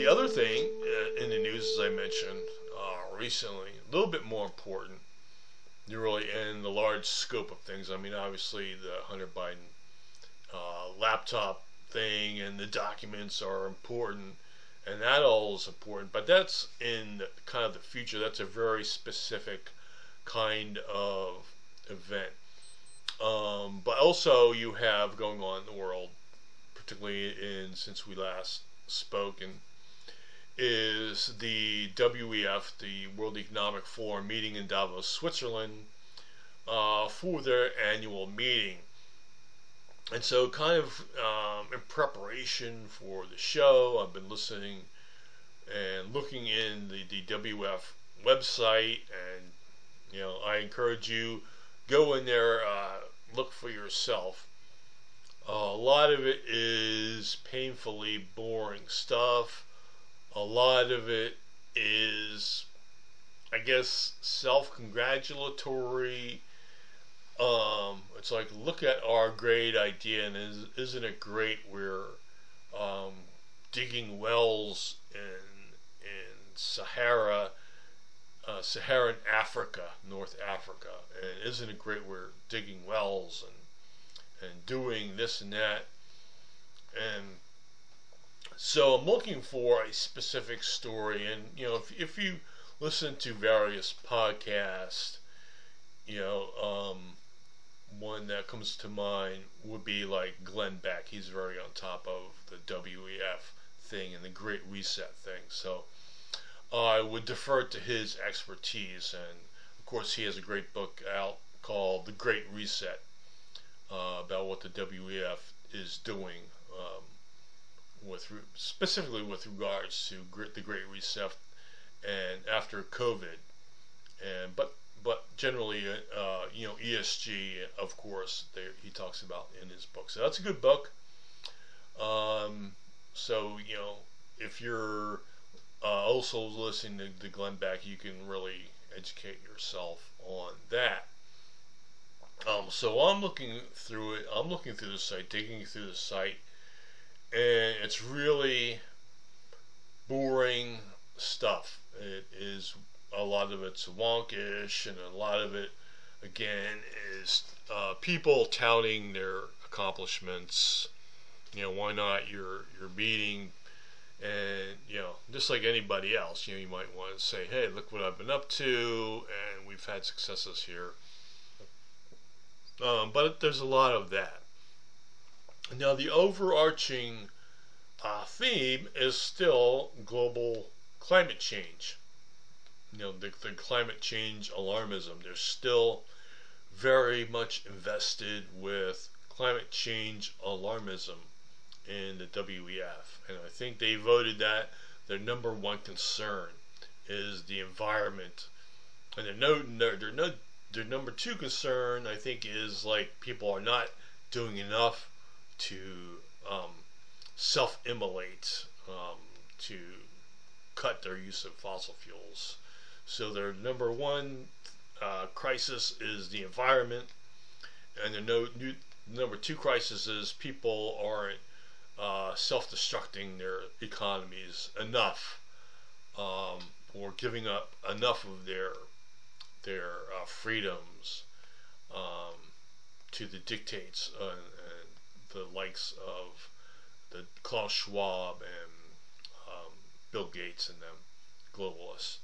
The other thing uh, in the news, as I mentioned uh, recently, a little bit more important, really in the large scope of things. I mean, obviously, the Hunter Biden uh, laptop thing and the documents are important, and that all is important. But that's in kind of the future. That's a very specific kind of event. Um, but also, you have going on in the world, particularly in since we last spoke, and is the WEF, the World Economic Forum, meeting in Davos, Switzerland, uh, for their annual meeting. And so, kind of um, in preparation for the show, I've been listening and looking in the, the WF website, and you know, I encourage you go in there, uh, look for yourself. Uh, a lot of it is painfully boring stuff. A lot of it is, I guess, self congratulatory. Um, it's like, look at our great idea, and is, isn't it great? We're um, digging wells in, in Sahara uh, Saharan Africa, North Africa. And isn't it great we're digging wells and, and doing this and that? And so I'm looking for a specific story. And, you know, if, if you listen to various podcasts, you know, um, one that comes to mind would be like Glenn Beck. He's very on top of the WEF thing and the Great Reset thing. So, I would defer to his expertise. And of course, he has a great book out called The Great Reset uh, about what the WEF is doing um, with specifically with regards to the Great Reset and after COVID. And but but generally, uh, you know, ESG, of course, they, he talks about in his book. So that's a good book. Um, so you know, if you're uh, also listening to, to Glenn Beck, you can really educate yourself on that. Um, so I'm looking through it. I'm looking through the site, digging through the site, it's really boring stuff. It is a lot of it's wonkish, and a lot of it, again, is uh, people touting their accomplishments. You know, why not? You're you're meeting and you know just like anybody else you know you might want to say hey look what i've been up to and we've had successes here um, but there's a lot of that now the overarching uh, theme is still global climate change. You know the, the climate change alarmism. They're still very much invested with climate change alarmism in the WEF, and I think they voted that their number one concern is the environment, and their no, their no, their number two concern I think is like people are not doing enough to um, self-immolate um, to cut their use of fossil fuels. So their number one uh, crisis is the environment, and their no, new, number two crisis is people aren't uh, self-destructing their economies enough, um, or giving up enough of their their uh, freedoms um, to the dictates uh, the likes of the Klaus Schwab and um, Bill Gates and them globalists.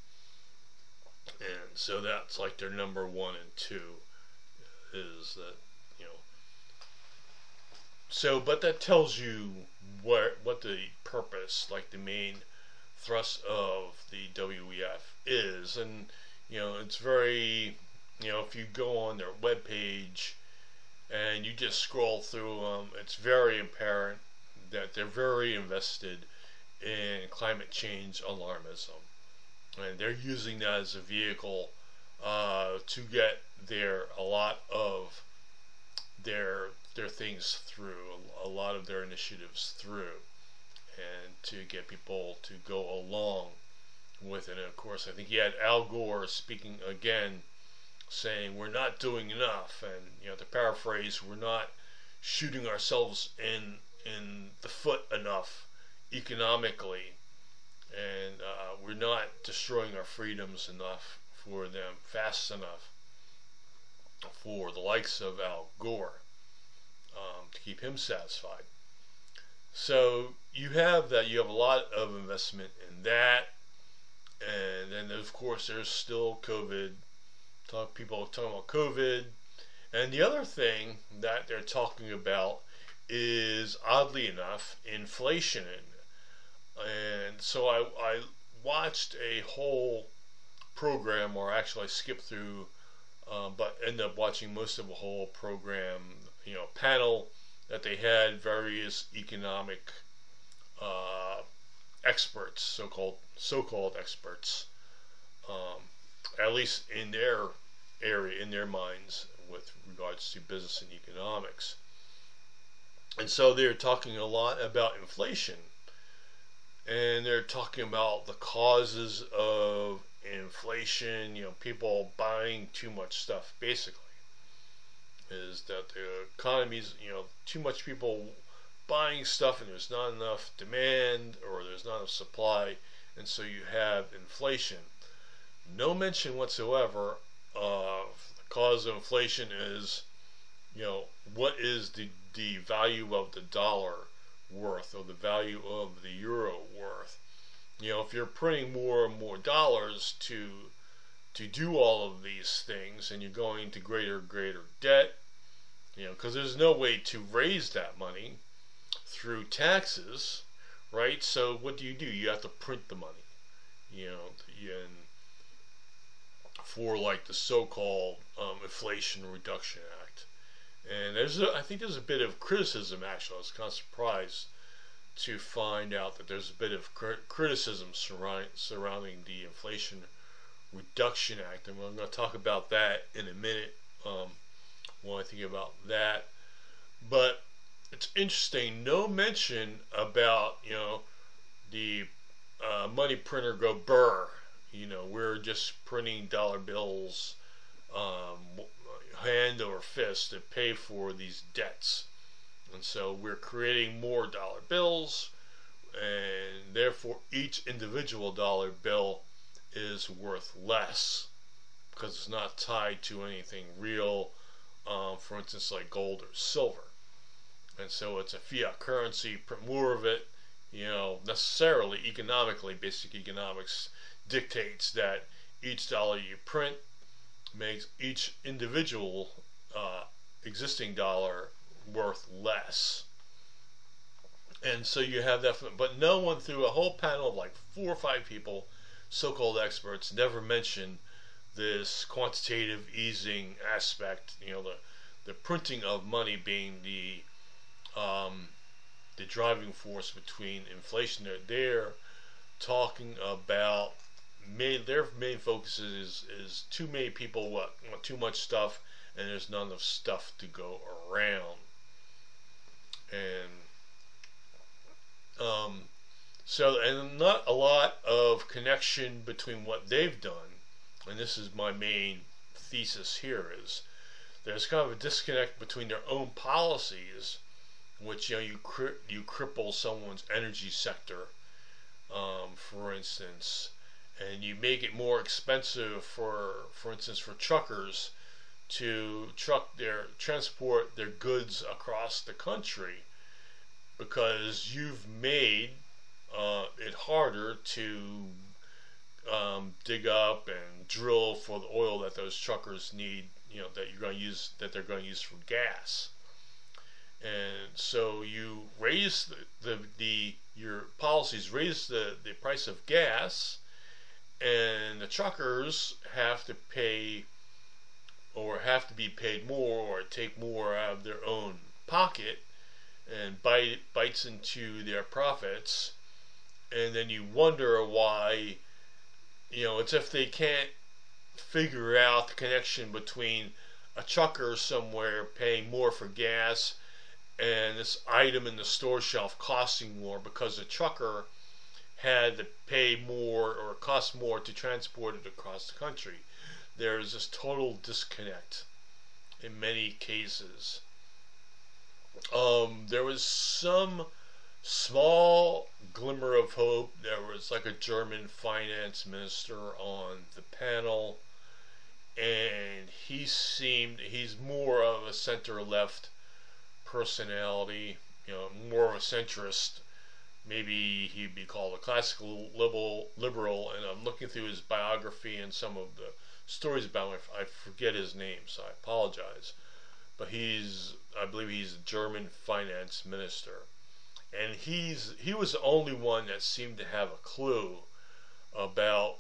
And so that's like their number one and two is that you know. so, but that tells you what what the purpose, like the main thrust of the WEF is, and you know it's very, you know, if you go on their webpage and you just scroll through them, it's very apparent that they're very invested in climate change alarmism, and they're using that as a vehicle uh, to get their a lot of their their things through, a lot of their initiatives through, and to get people to go along with it. And of course, I think you had Al Gore speaking again, saying we're not doing enough, and you know, to paraphrase, we're not shooting ourselves in in the foot enough economically and uh, we're not destroying our freedoms enough for them fast enough for the likes of Al Gore um, to keep him satisfied. So you have that. You have a lot of investment in that, and then of course there's still COVID. Talk people talking about COVID, and the other thing that they're talking about is oddly enough inflation. And so I, I watched a whole program, or actually I skipped through, um, but ended up watching most of a whole program, you know, panel that they had various economic uh, experts, so-called so-called experts, um, at least in their area, in their minds, with regards to business and economics. And so they're talking a lot about inflation. And they're talking about the causes of inflation, you know, people buying too much stuff, basically. Is that the economy's, you know, too much people buying stuff and there's not enough demand or there's not enough supply, and so you have inflation. No mention whatsoever of the cause of inflation is, you know, what is the the value of the dollar worth or the value of the euro worth. You know, if you're printing more and more dollars to to do all of these things and you're going to greater greater debt, you know, because there's no way to raise that money through taxes, right? So what do you do? You have to print the money, you know, and for like the so-called um, Inflation Reduction Act. And there's, a, I think there's a bit of criticism. Actually, I was kind of surprised to find out that there's a bit of criticism surrounding, surrounding the Inflation Reduction Act, and I'm going to talk about that in a minute um, when I think about that. But it's interesting. No mention about you know the uh, money printer go burr. You know, we're just printing dollar bills. Um, hand over fist to pay for these debts. And so we're creating more dollar bills, and therefore each individual dollar bill is worth less because it's not tied to anything real, um, for instance, like gold or silver. And so it's a fiat currency, print more of it, you know, necessarily economically, basic economics dictates that each dollar you print makes each individual uh, existing dollar worth less. And so you have that, but no one through a whole panel of like four or five people, so called experts, never mentioned this quantitative easing aspect, you know, the, the printing of money being the um, the driving force between inflation. They're, they're talking about main their main focus is is too many people want, want too much stuff and there's not enough stuff to go around. And um, so and not a lot of connection between what they've done and this is my main thesis here is there's kind of a disconnect between their own policies which you know you cri- you cripple someone's energy sector um, for instance and you make it more expensive for, for instance, for truckers to truck their transport their goods across the country because you've made uh, it harder to um, dig up and drill for the oil that those truckers need you know that you're going to use that they're going to use for gas. And so you raise the, the, the your policies raise the, the price of gas and the truckers have to pay or have to be paid more or take more out of their own pocket and bite bites into their profits. And then you wonder why you know it's if they can't figure out the connection between a trucker somewhere paying more for gas and this item in the store shelf costing more because the trucker had to pay more or cost more to transport it across the country. There is this total disconnect in many cases. Um, there was some small glimmer of hope. There was like a German finance minister on the panel, and he seemed he's more of a center left personality, you know, more of a centrist. Maybe he'd be called a classical liberal, liberal. And I'm looking through his biography and some of the stories about him. I forget his name, so I apologize. But he's, I believe he's a German finance minister and he's he was the only one that seemed to have a clue about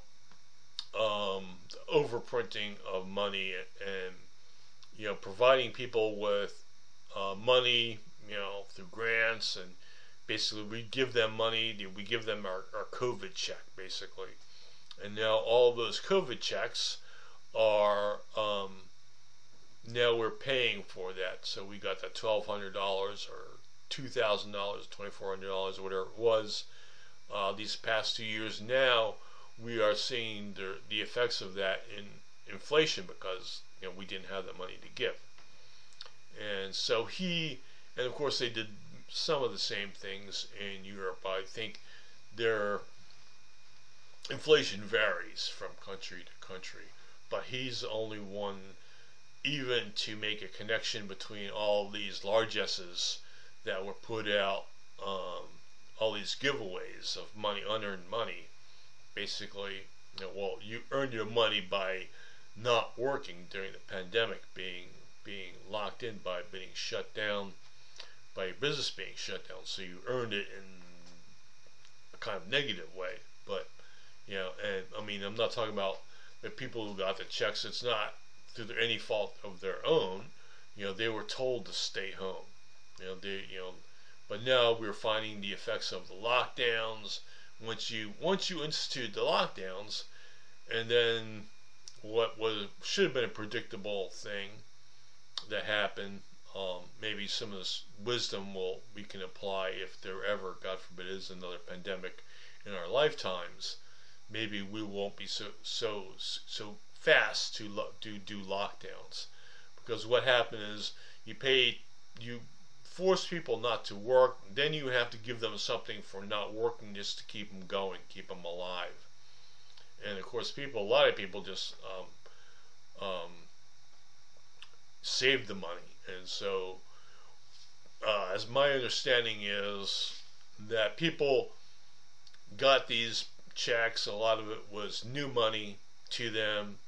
um, overprinting of money and you know providing people with uh, money you know through grants and basically we give them money we give them our, our COVID check basically. And now all those COVID checks are um, now we're paying for that. So we got that twelve hundred dollars or two thousand dollars, twenty four hundred dollars, whatever it was, uh, these past two years. Now we are seeing the the effects of that in inflation because you know we didn't have the money to give, and so he and of course they did some of the same things in Europe. I think their inflation varies from country to country, but he's only one even to make a connection between all these largesses that were put out um, all these giveaways of money, unearned money. Basically, you know, well, you earned your money by not working during the pandemic, being being locked in by being shut down, by your business being shut down. So you earned it in a kind of negative way. But you know, and I mean, I'm not talking about the people who got the checks. It's not through any fault of their own. You know, they were told to stay home. You know, they, you know, but now we're finding the effects of the lockdowns. Once you once you institute the lockdowns, and then what was should have been a predictable thing that happened. Um, maybe some of this wisdom will we can apply if there ever, God forbid, is another pandemic in our lifetimes. Maybe we won't be so so so fast to lo- do do lockdowns because what happened is you pay you force people not to work, then you have to give them something for not working just to keep them going, keep them alive. And of course, people, a lot of people just um, um, save the money. And so, uh, as my understanding is, that people got these checks, a lot of it was new money to them,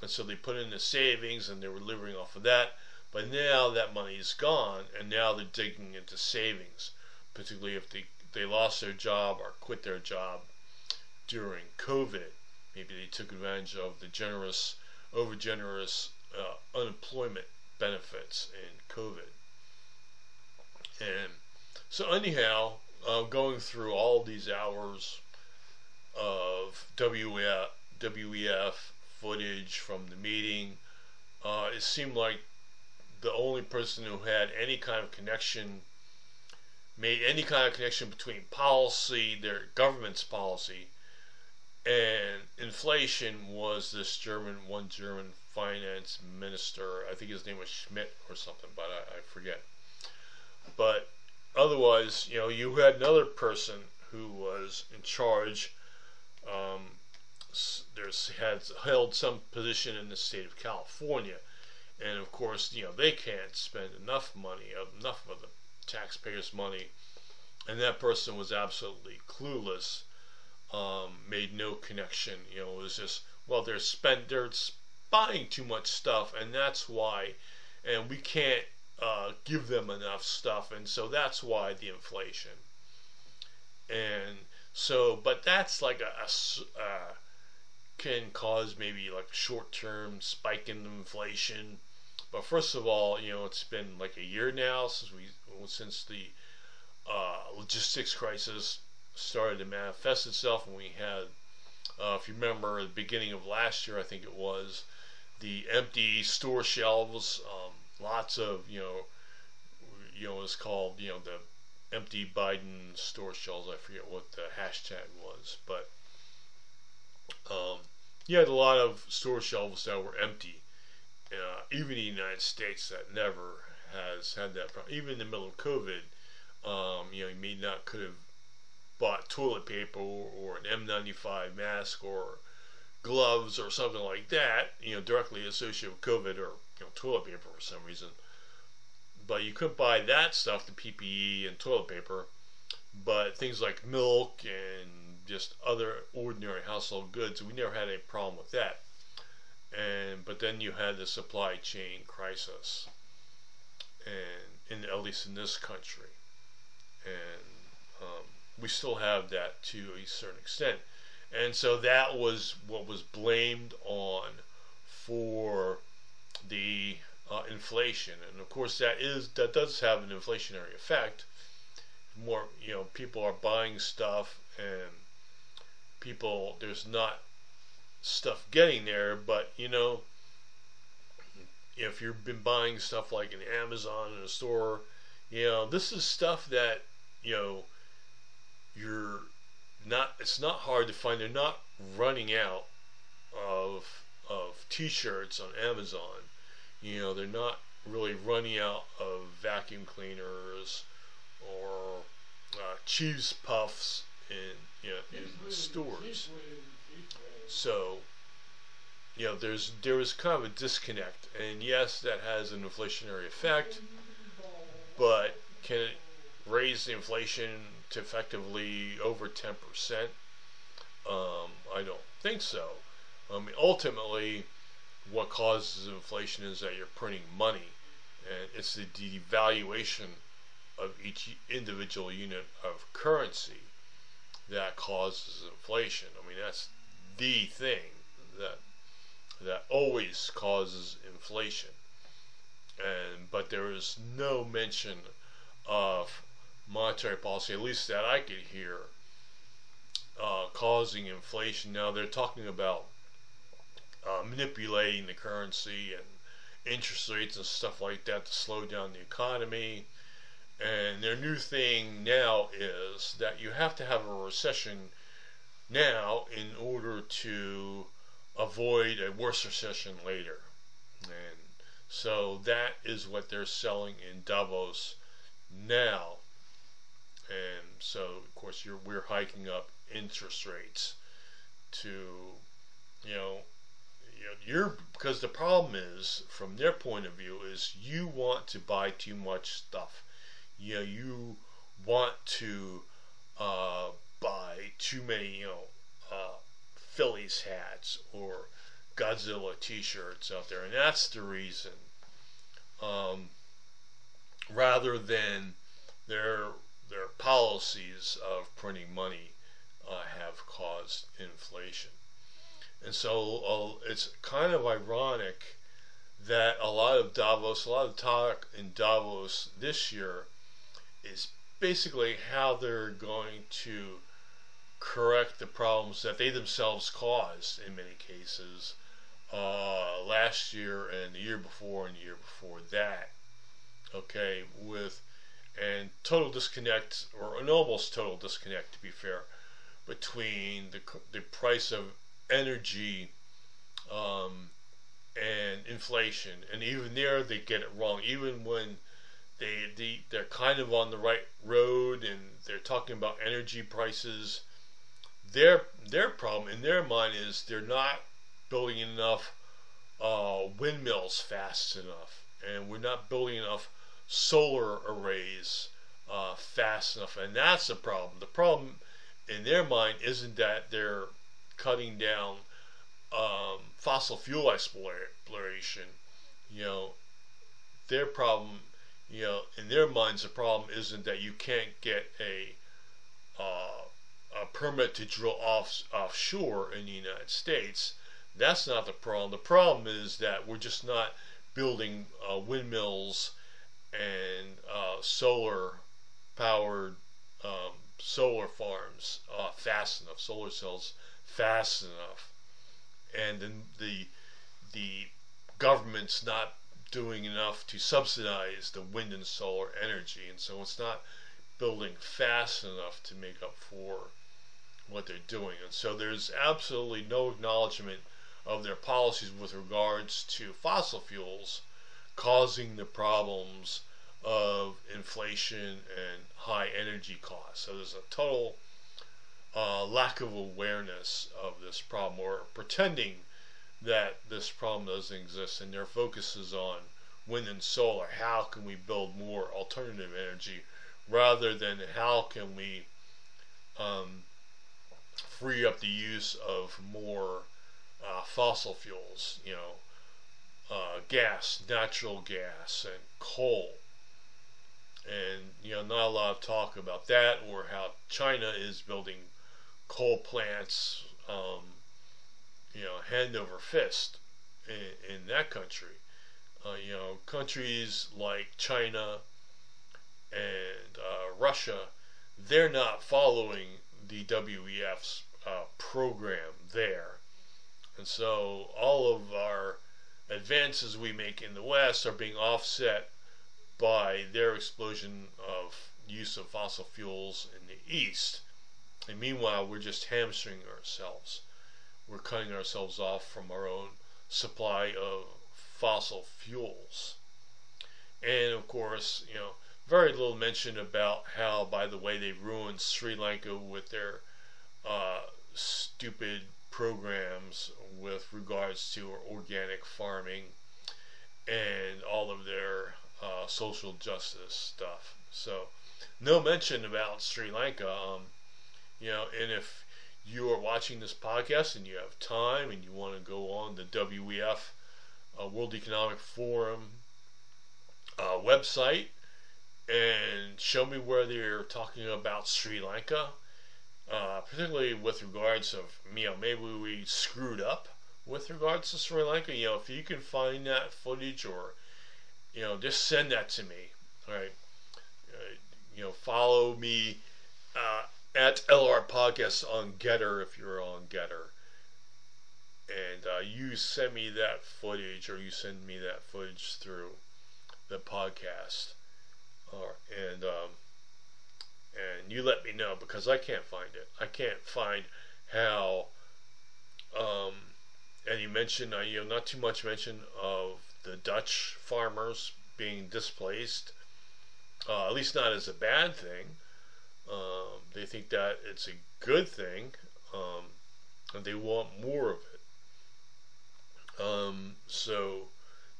and so they put in the savings and they were living off of that. But now that money is gone, and now they're digging into savings, particularly if they, they lost their job or quit their job during COVID. Maybe they took advantage of the generous, over generous uh, unemployment benefits in COVID. And so, anyhow, uh, going through all these hours of WEF, WEF footage from the meeting, uh, it seemed like the only person who had any kind of connection, made any kind of connection between policy, their government's policy, and inflation was this German, one German finance minister. I think his name was Schmidt or something, but I, I forget. But otherwise, you know, you had another person who was in charge. Um, there's had held some position in the state of California and of course, you know, they can't spend enough money, enough of the taxpayers' money. And that person was absolutely clueless, um, made no connection. You know, it was just, well, they're spent, they're buying too much stuff, and that's why, and we can't uh, give them enough stuff, and so that's why the inflation. And so, but that's like a, a uh, can cause maybe like short term spike in inflation but first of all, you know, it's been like a year now since we since the uh, logistics crisis started to manifest itself, and we had, uh, if you remember, the beginning of last year, I think it was, the empty store shelves, um, lots of you know, you know, it's called you know the empty Biden store shelves. I forget what the hashtag was, but um, you had a lot of store shelves that were empty uh, even the United States that never has had that problem. Even in the middle of COVID, Um, you know, you may not could have bought toilet paper or, or an N95 mask or gloves or something like that, you know, directly associated with COVID or you know, toilet paper for some reason. But you could buy that stuff, the PPE and toilet paper, but things like milk and just other ordinary household goods, we never had a problem with that. And but then you had the supply chain crisis, and in at least in this country, and um, we still have that to a certain extent. And so that was what was blamed on for the uh, inflation. And of course, that is that does have an inflationary effect. More, you know, people are buying stuff, and people there's not stuff getting there. But you know, if you've been buying stuff like in Amazon in a store, you know, this is stuff that you know you're not it's not hard to find they're not running out of of t-shirts on Amazon. You know they're not really running out of vacuum cleaners or uh, cheese puffs in you know in stores. So you know there's there is kind of a disconnect. And yes that has an inflationary effect but can it raise the inflation effectively over 10%. Um, I don't think so. I mean, ultimately, what causes inflation is that you're printing money, and it's the devaluation of each individual unit of currency that causes inflation. I mean, that's the thing that that always causes inflation. And but there is no mention of monetary policy, at least that I could hear, uh, causing inflation. Now they're talking about uh, manipulating the currency and interest rates and stuff like that to slow down the economy. And their new thing now is that you have to have a recession now in order to avoid a worse recession later. And so that is what they're selling in Davos now and so of course you're we're hiking up interest rates to you know you're because the problem is from their point of view is you want to buy too much stuff. You know you want to uh, buy too many you know uh, Phillies hats or Godzilla t-shirts out there and that's the reason. Um, rather than their their policies of printing money uh, have caused inflation. And so uh, it's kind of ironic that a lot of Davos, a lot of talk in Davos this year is basically how they're going to correct the problems that they themselves caused in many cases uh, last year and the year before and the year before that. Okay, with and total disconnect, or almost total disconnect, to be fair, between the the price of energy um, and inflation. And even there, they get it wrong. Even when they, they they're kind of on the right road and they're talking about energy prices, their their problem in their mind is they're not building enough uh, windmills fast enough, and we're not building enough solar arrays uh, fast enough, and that's the problem. The problem in their mind isn't that they're cutting down um, fossil fuel exploration. You know, their problem, you know, in their minds, the problem isn't that you can't get a uh, a permit to drill off offshore in the United States. That's not the problem. The problem is that we're just not building uh, windmills and uh, solar powered um, solar farms uh, fast enough, solar cells fast enough, and then the the government's not doing enough to subsidize the wind and solar energy, and so it's not building fast enough to make up for what they're doing. And so there's absolutely no acknowledgement of their policies with regards to fossil fuels causing the problems of inflation and high energy costs. So there's a total uh, lack of awareness of this problem or pretending that this problem doesn't exist and their focus is on wind and solar. How can we build more alternative energy rather than how can we um, free up the use of more uh, fossil fuels, you know, uh, gas, natural gas, and coal. And, you know, not a lot of talk about that or how China is building coal plants, um, you know, hand over fist in, in that country. Uh, you know, countries like China and uh, Russia, they're not following the WEF's uh, program there. And so all of our advances we make in the West are being offset by their explosion of use of fossil fuels in the East. And meanwhile, we're just hamstringing ourselves. We're cutting ourselves off from our own supply of fossil fuels. And of course, you know, very little mention about how, by the way, they ruined Sri Lanka with their uh, stupid programs with regards to organic farming and all of their uh, social justice stuff. So, no mention about Sri Lanka. Um, you know, and if you are watching this podcast and you have time and you want to go on the WEF uh, World Economic Forum uh, website and show me where they're talking about Sri Lanka uh, particularly with regards of you know maybe we screwed up with regards to Sri Lanka. You know, if you can find that footage or you know just send that to me. All right, uh, you know, follow me uh, at LR Podcast on Gettr if you're on Gettr. And uh, you send me that footage, or you send me that footage through the podcast, or and um, and you let me know because I can't find it. I can't find how. Um, and you mentioned, uh, you know, not too much mention of the Dutch farmers being displaced. Uh, at least not as a bad thing. Um, they think that it's a good thing, um, and they want more of it. Um, so,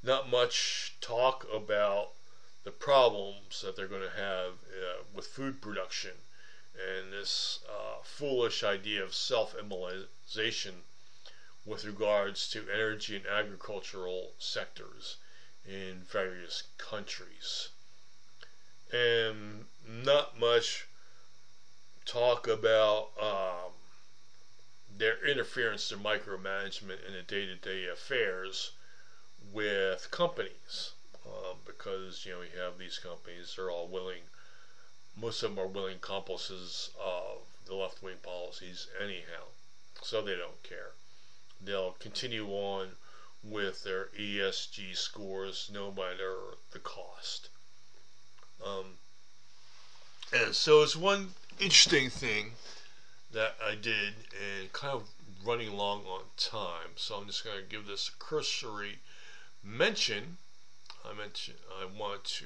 not much talk about the problems that they're going to have uh, with food production and this uh, foolish idea of self-immolation with regards to energy and agricultural sectors in various countries. And not much talk about um, their interference, their micromanagement in the day to day affairs with companies um, because you know you have these companies they're all willing most of them are willing accomplices of the left wing policies anyhow so they don't care. They'll continue on with their ESG scores no matter the cost. Um, and so it's one interesting thing that I did and kind of running along on time so I'm just going to give this a cursory mention I mentioned I want to.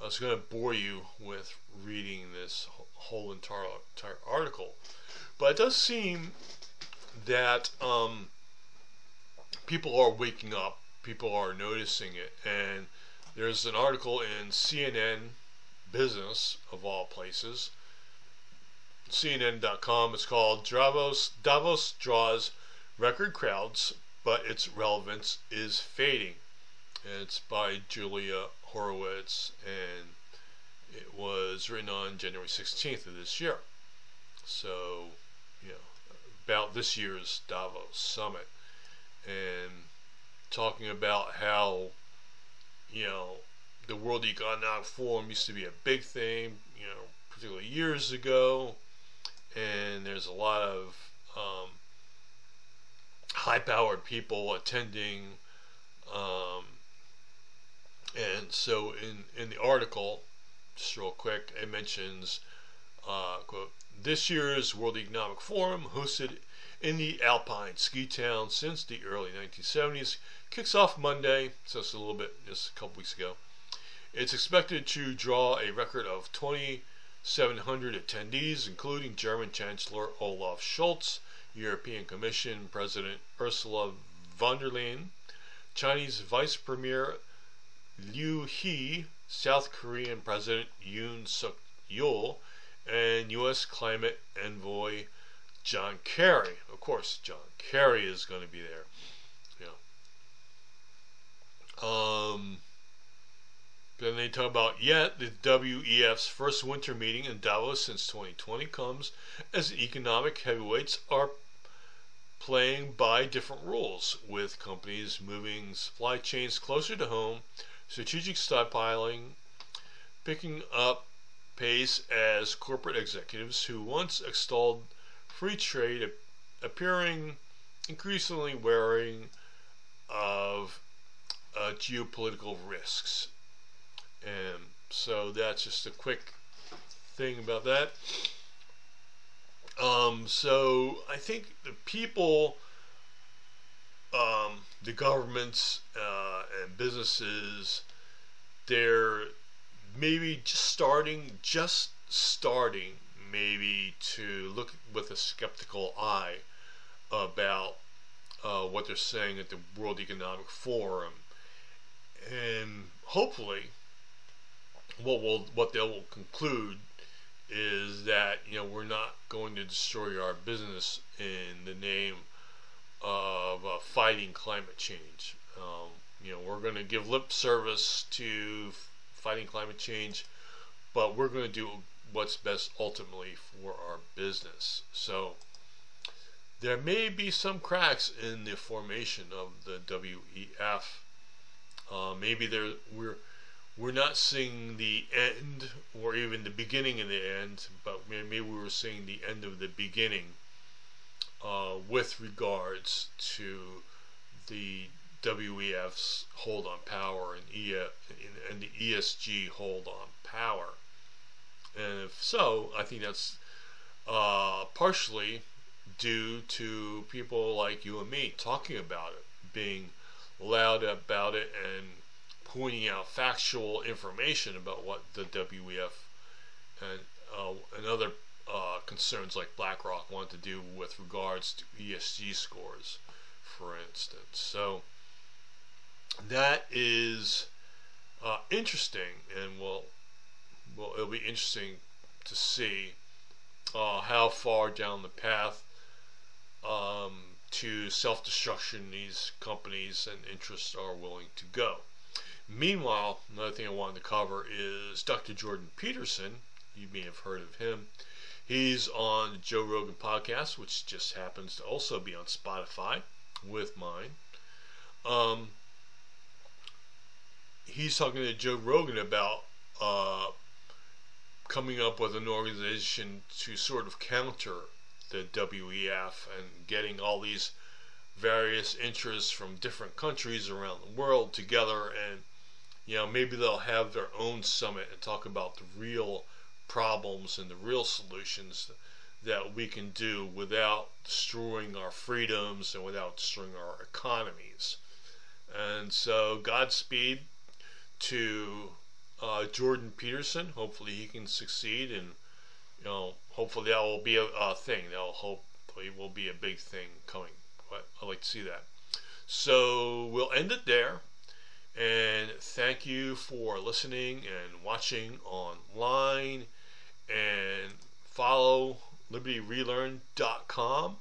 I was going to bore you with reading this whole entire, entire article, but it does seem that um, people are waking up. People are noticing it, and there's an article in CNN Business of all places. CNN.com. It's called Davos. Davos draws record crowds, but its relevance is fading. It's by Julia Horowitz, and it was written on January 16th of this year. So, you know, about this year's Davos summit, and talking about how, you know, the World Economic Forum used to be a big thing, you know, particularly years ago, and there's a lot of um, high-powered people attending. Um, and so in, in the article, just real quick, it mentions, uh, quote, this year's World Economic Forum, hosted in the Alpine ski town since the early 1970s, kicks off Monday, so it's a little bit, just a couple weeks ago, It's expected to draw a record of 2,700 attendees, including German Chancellor Olaf Scholz, European Commission President Ursula von der Leyen, Chinese Vice Premier Liu He, South Korean President Yoon Suk Yeol, and U.S. Climate Envoy John Kerry. Of course, John Kerry is going to be there. Yeah. Um, then they talk about yet the WEF's first winter meeting in Davos since 2020 comes as economic heavyweights are playing by different rules, with companies moving supply chains closer to home, strategic stockpiling picking up pace as corporate executives who once extolled free trade appearing increasingly wary of uh, geopolitical risks. And so that's just a quick thing about that. Um, so I think the people, um, the governments, uh, and businesses, they're maybe just starting, just starting, maybe to look with a skeptical eye about uh, what they're saying at the World Economic Forum, and hopefully, what will what they will conclude is that you know we're not going to destroy our business in the name of uh, fighting climate change. Um, you know we're going to give lip service to fighting climate change, but we're going to do what's best ultimately for our business. So there may be some cracks in the formation of the WEF. Uh, maybe there we're we're not seeing the end or even the beginning of the end, but maybe we were seeing the end of the beginning uh, with regards to the WEF's hold on power and, e- and the ESG hold on power. And if so, I think that's uh, partially due to people like you and me talking about it, being loud about it, and pointing out factual information about what the WEF and, uh, and other uh, concerns like BlackRock want to do with regards to ESG scores, for instance. So that is uh, interesting, and will well, it'll be interesting to see uh, how far down the path um, to self-destruction these companies and interests are willing to go. Meanwhile, another thing I wanted to cover is Dr. Jordan Peterson. You may have heard of him. He's on Joe Rogan podcast, which just happens to also be on Spotify with mine. Um, he's talking to Joe Rogan about uh, coming up with an organization to sort of counter the WEF and getting all these various interests from different countries around the world together and you know, maybe they'll have their own summit and talk about the real problems and the real solutions that we can do without destroying our freedoms and without destroying our economies. And so, Godspeed to uh, Jordan Peterson. Hopefully, he can succeed, and you know, hopefully that will be a, a thing. That will hopefully will be a big thing coming. I like to see that. So we'll end it there. And thank you for listening and watching online. And follow libertyrelearn.com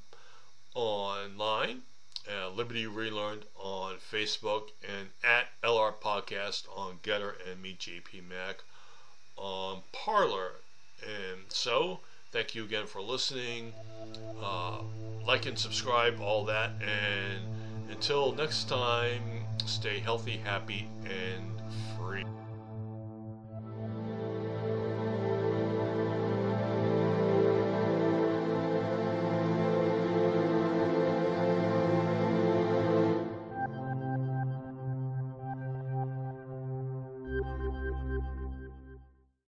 online, uh, Liberty Relearned on Facebook, and at LR Podcast on Gettr and Meet JP Mac on Parler. And so, thank you again for listening. Uh, like and subscribe, all that. And until next time, stay healthy, happy, and